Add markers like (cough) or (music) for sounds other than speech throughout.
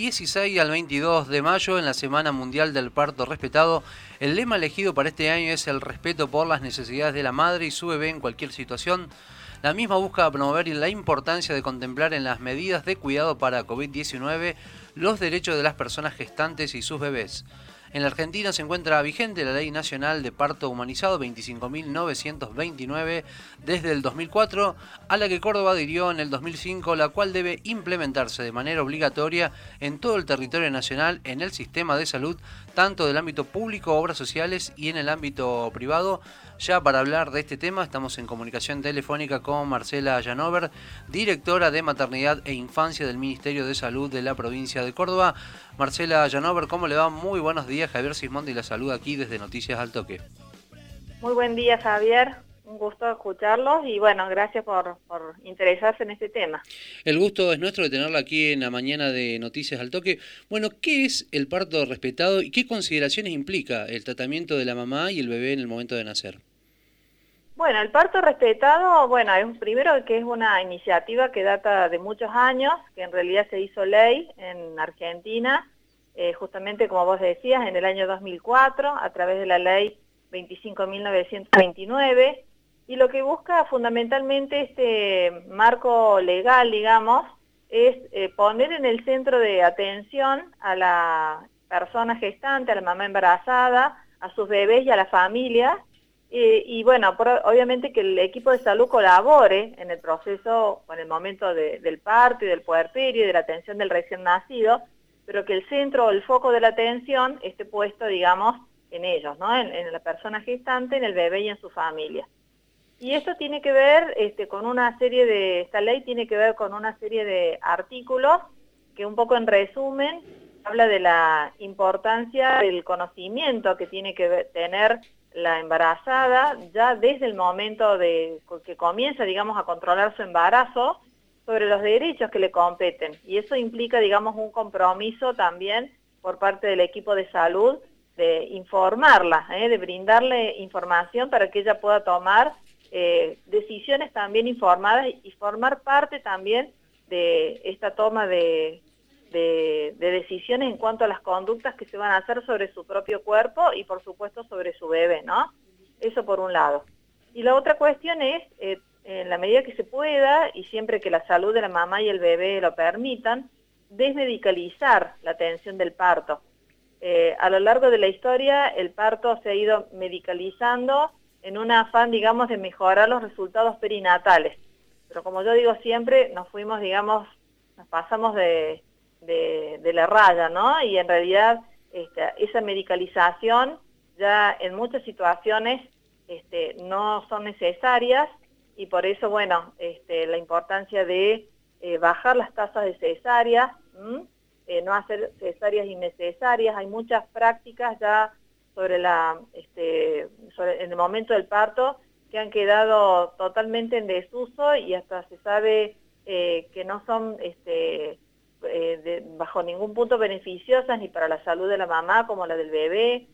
16 al 22 de mayo, en la Semana Mundial del Parto Respetado, el lema elegido para este año es el respeto por las necesidades de la madre y su bebé en cualquier situación. La misma busca promover la importancia de contemplar en las medidas de cuidado para COVID-19 los derechos de las personas gestantes y sus bebés. En la Argentina se encuentra vigente la Ley Nacional de Parto Humanizado 25.929 desde el 2004, a la que Córdoba adhirió en el 2005, la cual debe implementarse de manera obligatoria en todo el territorio nacional en el sistema de salud, tanto del ámbito público, obras sociales y en el ámbito privado. Ya para hablar de este tema estamos en comunicación telefónica con Marcela Llanover, directora de Maternidad e Infancia del Ministerio de Salud de la provincia de Córdoba. Marcela Llanover, ¿cómo le va? Muy buenos días. Javier Sismondi la saluda aquí desde Noticias al Toque. Muy buen día, Javier. Un gusto escucharlos y bueno, gracias por, interesarse en este tema. El gusto es nuestro de tenerla aquí en la mañana de Noticias al Toque. Bueno, ¿qué es el parto respetado y qué consideraciones implica el tratamiento de la mamá y el bebé en el momento de nacer? Bueno, el parto respetado, bueno, es un, primero que es una iniciativa que data de muchos años, que en realidad se hizo ley en Argentina, eh, justamente como vos decías, en el año 2004, a través de la ley 25.929, y lo que busca fundamentalmente este marco legal, digamos, es eh, poner en el centro de atención a la persona gestante, a la mamá embarazada, a sus bebés y a la familia, y bueno, obviamente que el equipo de salud colabore en el proceso, en el momento del parto y del puerperio y de la atención del recién nacido, pero que el centro o el foco de la atención esté puesto, digamos, en ellos, ¿no? En, la persona gestante, en el bebé y en su familia. Y esto tiene que ver este, con una serie de, esta ley tiene que ver con una serie de artículos que un poco en resumen habla de la importancia del conocimiento que tiene que tener la embarazada ya desde el momento de que comienza, digamos, a controlar su embarazo sobre los derechos que le competen. Y eso implica, digamos, un compromiso también por parte del equipo de salud de informarla, ¿eh? de brindarle información para que ella pueda tomar eh, decisiones también informadas y formar parte también de esta toma de, de, decisiones en cuanto a las conductas que se van a hacer sobre su propio cuerpo y por supuesto sobre su bebé, ¿no? Eso por un lado. Y la otra cuestión es, eh, en la medida que se pueda y siempre que la salud de la mamá y el bebé lo permitan, desmedicalizar la atención del parto. Eh, a lo largo de la historia el parto se ha ido medicalizando en un afán, digamos, de mejorar los resultados perinatales. Pero como yo digo siempre, nos fuimos, digamos, nos pasamos de, de, la raya, ¿no? Y en realidad este, esa medicalización ya en muchas situaciones este, no son necesarias y por eso, bueno, este, la importancia de eh, bajar las tasas de cesáreas, eh, no hacer cesáreas innecesarias, hay muchas prácticas ya sobre la, en el momento del parto que han quedado totalmente en desuso y hasta se sabe eh, que no son este, eh, bajo ningún punto beneficiosas ni para la salud de la mamá como la del bebé,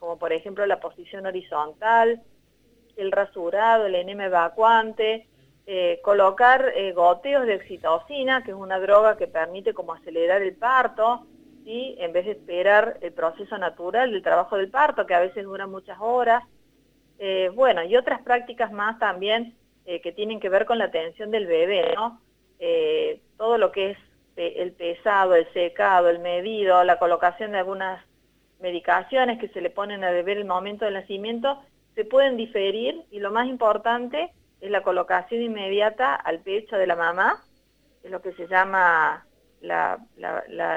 como por ejemplo la posición horizontal, el rasurado, el enema evacuante, eh, colocar eh, goteos de oxitocina, que es una droga que permite como acelerar el parto, y en vez de esperar el proceso natural del trabajo del parto, que a veces dura muchas horas. bueno, y otras prácticas más también que tienen que ver con la atención del bebé, ¿no? todo lo que es el pesado, el secado, el medido, la colocación de algunas medicaciones que se le ponen a beber el momento del nacimiento, se pueden diferir y lo más importante es la colocación inmediata al pecho de la mamá, es lo que se llama la,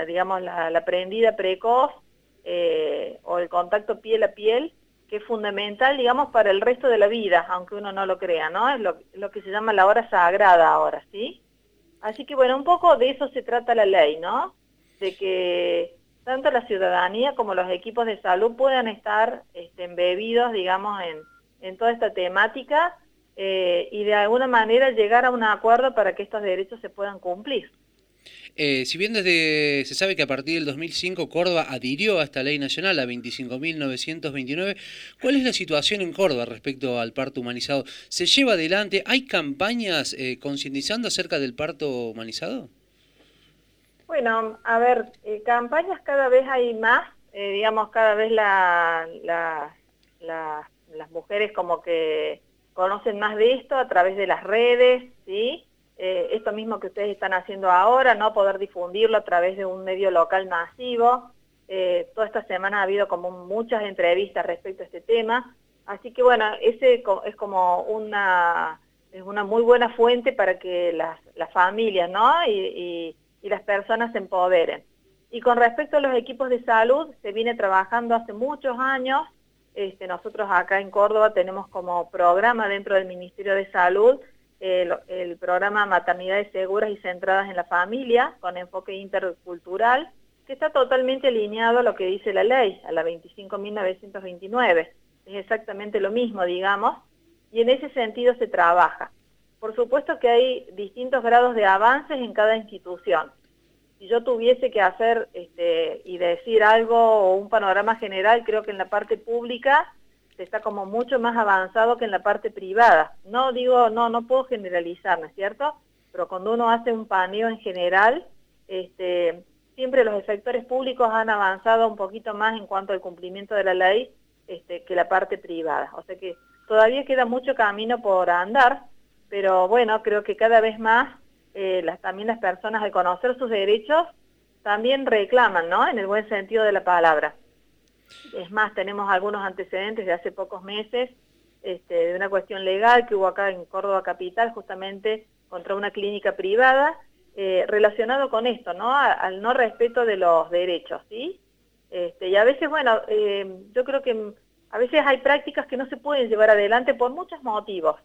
digamos, la, prendida precoz eh, o el contacto piel a piel, que es fundamental, digamos, para el resto de la vida, aunque uno no lo crea, ¿no? Es lo, lo que se llama la hora sagrada ahora, ¿sí? Así que bueno, un poco de eso se trata la ley, ¿no? De que tanto la ciudadanía como los equipos de salud puedan estar este, embebidos, digamos, en, toda esta temática eh, y de alguna manera llegar a un acuerdo para que estos derechos se puedan cumplir. Eh, si bien desde se sabe que a partir del 2005 Córdoba adhirió a esta ley nacional, a 25.929, ¿cuál es la situación en Córdoba respecto al parto humanizado? ¿Se lleva adelante? ¿Hay campañas eh, concientizando acerca del parto humanizado? Bueno, a ver, eh, campañas cada vez hay más, eh, digamos, cada vez la, las mujeres como que conocen más de esto a través de las redes, ¿sí? Eh, esto mismo que ustedes están haciendo ahora, ¿no? Poder difundirlo a través de un medio local masivo. Eh, toda esta semana ha habido como muchas entrevistas respecto a este tema. Así que bueno, ese es como una, es una muy buena fuente para que las, las familias, ¿no? Y, y las personas se empoderen. Y con respecto a los equipos de salud, se viene trabajando hace muchos años este, nosotros acá en Córdoba tenemos como programa dentro del Ministerio de Salud el, programa Maternidades Seguras y Centradas en la Familia, con enfoque intercultural, que está totalmente alineado a lo que dice la ley, a la 25.929. Es exactamente lo mismo, digamos, y en ese sentido se trabaja. Por supuesto que hay distintos grados de avances en cada institución si yo tuviese que hacer este, y decir algo o un panorama general, creo que en la parte pública está como mucho más avanzado que en la parte privada. No digo, no, no puedo generalizar, ¿no es cierto? Pero cuando uno hace un paneo en general, este, siempre los efectores públicos han avanzado un poquito más en cuanto al cumplimiento de la ley este, que la parte privada. O sea que todavía queda mucho camino por andar, pero bueno, creo que cada vez más eh, las, también las personas al conocer sus derechos también reclaman, ¿no? En el buen sentido de la palabra. Es más, tenemos algunos antecedentes de hace pocos meses este, de una cuestión legal que hubo acá en Córdoba Capital, justamente contra una clínica privada, eh, relacionado con esto, ¿no? al no respeto de los derechos, ¿sí? Este, y a veces, bueno, eh, yo creo que a veces hay prácticas que no se pueden llevar adelante por muchos motivos.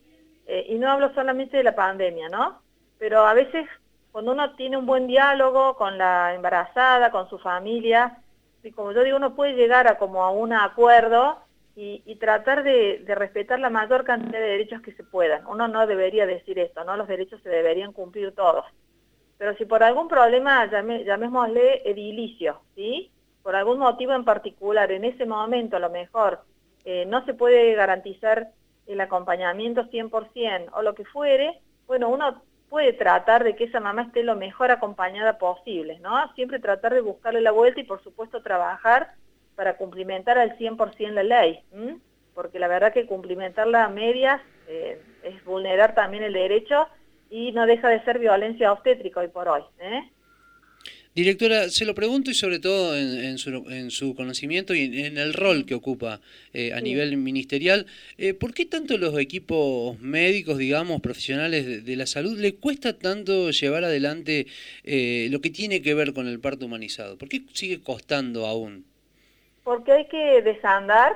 y no hablo solamente de la pandemia, ¿no? pero a veces cuando uno tiene un buen diálogo con la embarazada, con su familia, como yo digo, uno puede llegar a como a un acuerdo y, tratar de, respetar la mayor cantidad de derechos que se puedan. Uno no debería decir esto, ¿no? Los derechos se deberían cumplir todos. Pero si por algún problema, llamémosle edilicio, ¿sí? Por algún motivo en particular, en ese momento a lo mejor eh, no se puede garantizar el acompañamiento 100% o lo que fuere, bueno, uno puede tratar de que esa mamá esté lo mejor acompañada posible, ¿no? Siempre tratar de buscarle la vuelta y por supuesto trabajar para cumplimentar al 100% la ley, porque la verdad que cumplimentarla a medias eh, es vulnerar también el derecho y no deja de ser violencia obstétrica hoy por hoy. ¿eh? Directora, se lo pregunto y sobre todo en, su, conocimiento y en, el rol que ocupa eh, a nivel ministerial, eh, ¿por qué tanto los equipos médicos, digamos, profesionales de, la salud, le cuesta tanto llevar adelante eh, lo que tiene que ver con el parto humanizado? ¿Por qué sigue costando aún? Porque hay que desandar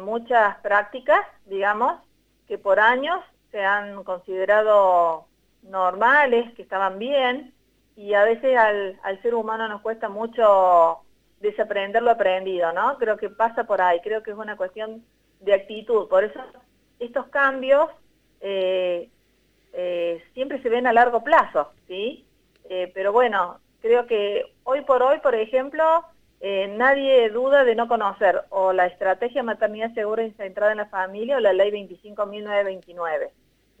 muchas prácticas, digamos, que por años se han considerado normales, que estaban bien, y a veces al, ser humano nos cuesta mucho desaprender lo aprendido, ¿no? Creo que pasa por ahí, creo que es una cuestión de actitud, por eso estos cambios eh, eh, siempre se ven a largo plazo, ¿sí? Eh, pero bueno, creo que hoy por hoy, por ejemplo, nadie duda de no conocer o la estrategia maternidad segura y centrada en la familia o la ley 25.929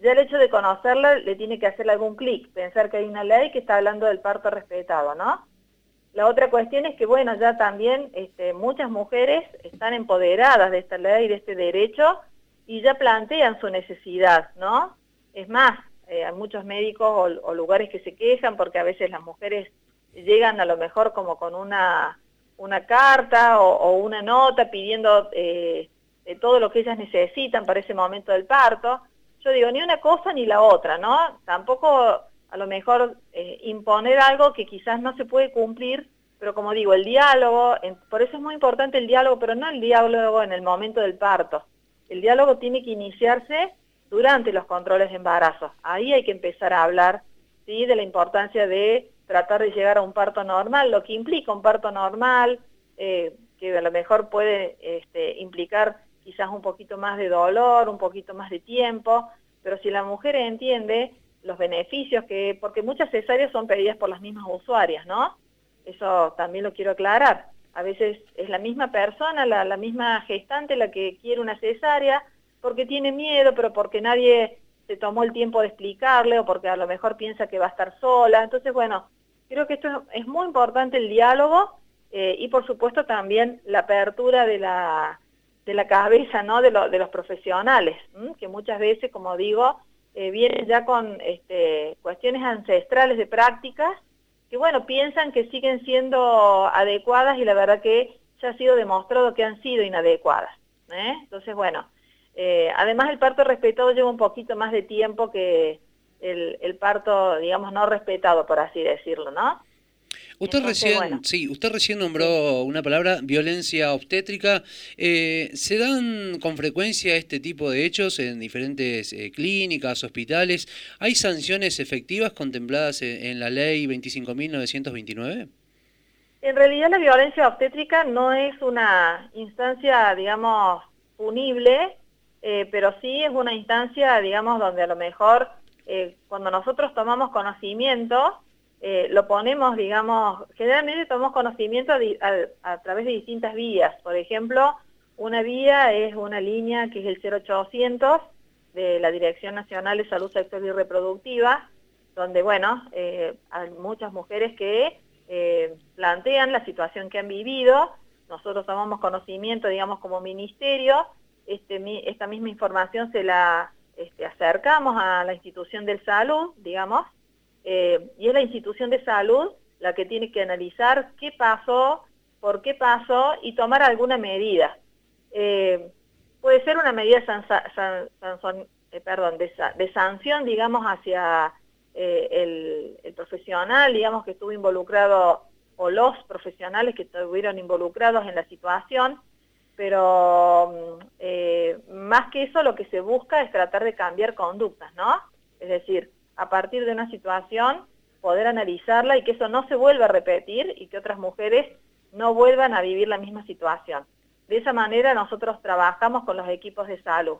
ya el hecho de conocerla le tiene que hacerle algún clic, pensar que hay una ley que está hablando del parto respetado, ¿no? La otra cuestión es que, bueno, ya también este, muchas mujeres están empoderadas de esta ley, de este derecho, y ya plantean su necesidad, ¿no? Es más, eh, hay muchos médicos o, lugares que se quejan porque a veces las mujeres llegan a lo mejor como con una, una carta o, una nota pidiendo eh, todo lo que ellas necesitan para ese momento del parto, yo digo, ni una cosa ni la otra, ¿no? Tampoco a lo mejor eh, imponer algo que quizás no se puede cumplir, pero como digo, el diálogo, por eso es muy importante el diálogo, pero no el diálogo en el momento del parto. El diálogo tiene que iniciarse durante los controles de embarazo. Ahí hay que empezar a hablar ¿sí? de la importancia de tratar de llegar a un parto normal, lo que implica un parto normal, eh, que a lo mejor puede este, implicar quizás un poquito más de dolor, un poquito más de tiempo, pero si la mujer entiende los beneficios que, porque muchas cesáreas son pedidas por las mismas usuarias, ¿no? Eso también lo quiero aclarar. A veces es la misma persona, la, misma gestante la que quiere una cesárea, porque tiene miedo, pero porque nadie se tomó el tiempo de explicarle o porque a lo mejor piensa que va a estar sola. Entonces, bueno, Creo que esto es muy importante el diálogo eh, y por supuesto también la apertura de la, de la cabeza ¿no? de, de los profesionales, que muchas veces, como digo, eh, vienen ya con este, cuestiones ancestrales de prácticas que, bueno, piensan que siguen siendo adecuadas y la verdad que ya ha sido demostrado que han sido inadecuadas. ¿eh? Entonces, bueno, eh, además el parto respetado lleva un poquito más de tiempo que el, el parto, digamos, no respetado, por así decirlo, ¿no? Usted recién, sí, usted recién nombró una palabra, violencia obstétrica. Eh, ¿Se dan con frecuencia este tipo de hechos en diferentes eh, clínicas, hospitales? ¿Hay sanciones efectivas contempladas en, la ley 25.929? En realidad la violencia obstétrica no es una instancia, digamos, punible, eh, pero sí es una instancia, digamos, donde a lo mejor cuando nosotros tomamos conocimiento, eh, lo ponemos, digamos, generalmente tomamos conocimiento a, través de distintas vías. Por ejemplo, una vía es una línea que es el 0800 de la Dirección Nacional de Salud Sexual y Reproductiva, donde, bueno, eh, hay muchas mujeres que eh, plantean la situación que han vivido. Nosotros tomamos conocimiento, digamos, como ministerio, este, esta misma información se la este, acercamos a la institución del salud, digamos, eh, y es la institución de salud la que tiene que analizar qué pasó, por qué pasó y tomar alguna medida. Eh, puede ser una medida eh, de, sanción, digamos, hacia el, el, profesional, digamos, que estuvo involucrado, o los profesionales que estuvieron involucrados en la situación, pero mm, más que eso lo que se busca es tratar de cambiar conductas, ¿no? Es decir, a partir de una situación, poder analizarla y que eso no se vuelva a repetir y que otras mujeres no vuelvan a vivir la misma situación. De esa manera nosotros trabajamos con los equipos de salud.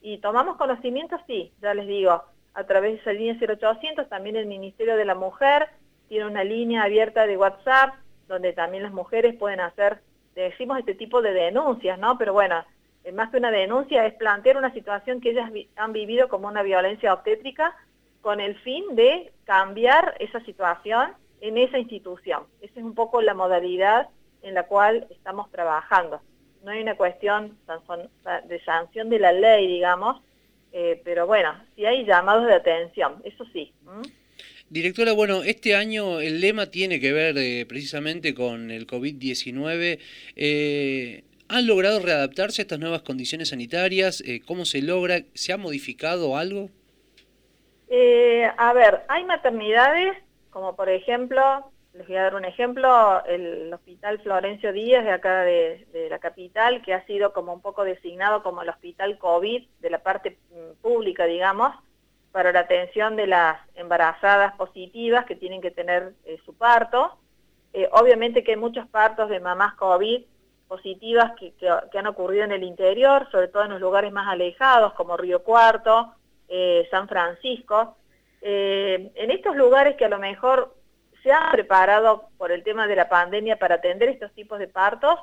Y tomamos conocimiento, sí, ya les digo, a través de esa línea 0800, también el Ministerio de la Mujer tiene una línea abierta de WhatsApp, donde también las mujeres pueden hacer, decimos este tipo de denuncias, ¿no? Pero bueno, eh, más que una denuncia es plantear una situación que ellas han vivido como una violencia obstétrica con el fin de cambiar esa situación en esa institución. Esa es un poco la modalidad en la cual estamos trabajando. No hay una cuestión de sanción de la ley, digamos, eh, pero bueno, sí hay llamados de atención, eso sí. Directora, bueno, este año el lema tiene que ver eh, precisamente con el COVID-19. Eh, ¿Han logrado readaptarse a estas nuevas condiciones sanitarias? ¿Cómo se logra? ¿Se ha modificado algo? Eh, a ver, hay maternidades, como por ejemplo, les voy a dar un ejemplo, el Hospital Florencio Díaz de acá de, la capital, que ha sido como un poco designado como el Hospital COVID de la parte mm, pública, digamos, para la atención de las embarazadas positivas que tienen que tener eh, su parto. Eh, obviamente que hay muchos partos de mamás COVID positivas que, que han ocurrido en el interior, sobre todo en los lugares más alejados, como Río Cuarto, eh, San Francisco, eh, en estos lugares que a lo mejor se han preparado por el tema de la pandemia para atender estos tipos de partos,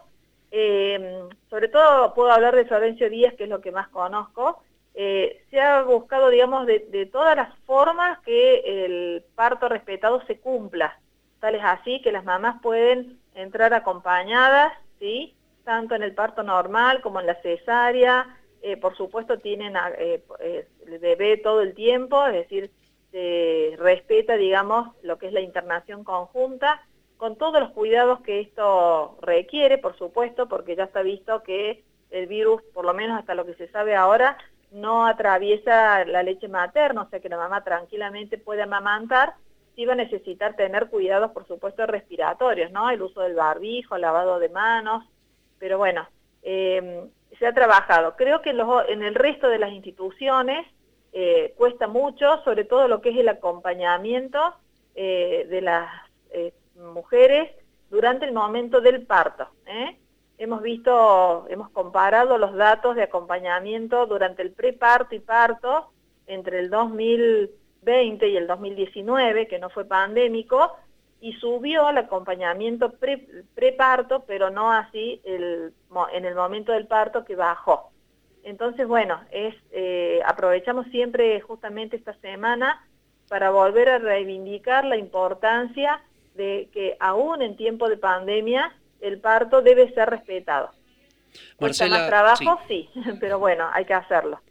eh, sobre todo puedo hablar de Florencio Díaz, que es lo que más conozco, se ha buscado, digamos, de, de, todas las formas que el parto respetado se cumpla. Tal es así que las mamás pueden entrar acompañadas, ¿sí? tanto en el parto normal como en la cesárea, eh, por supuesto tienen eh, eh, el bebé todo el tiempo, es decir, se respeta, digamos, lo que es la internación conjunta, con todos los cuidados que esto requiere, por supuesto, porque ya está visto que el virus, por lo menos hasta lo que se sabe ahora, no atraviesa la leche materna, o sea que la mamá tranquilamente puede amamantar, sí va a necesitar tener cuidados, por supuesto, respiratorios, ¿no? El uso del barbijo, lavado de manos, pero bueno, eh, se ha trabajado. Creo que en, el resto de las instituciones eh, cuesta mucho, sobre todo lo que es el acompañamiento eh, de las eh, mujeres durante el momento del parto. Hemos visto, hemos comparado los datos de acompañamiento durante el preparto y parto entre el 2020 y el 2019, que no fue pandémico, y subió el acompañamiento preparto, pero no así el, en el momento del parto que bajó. Entonces, bueno, es, eh, aprovechamos siempre justamente esta semana para volver a reivindicar la importancia de que aún en tiempo de pandemia el parto debe ser respetado. Marcela, más trabajo, sí. (laughs) pero bueno, hay que hacerlo.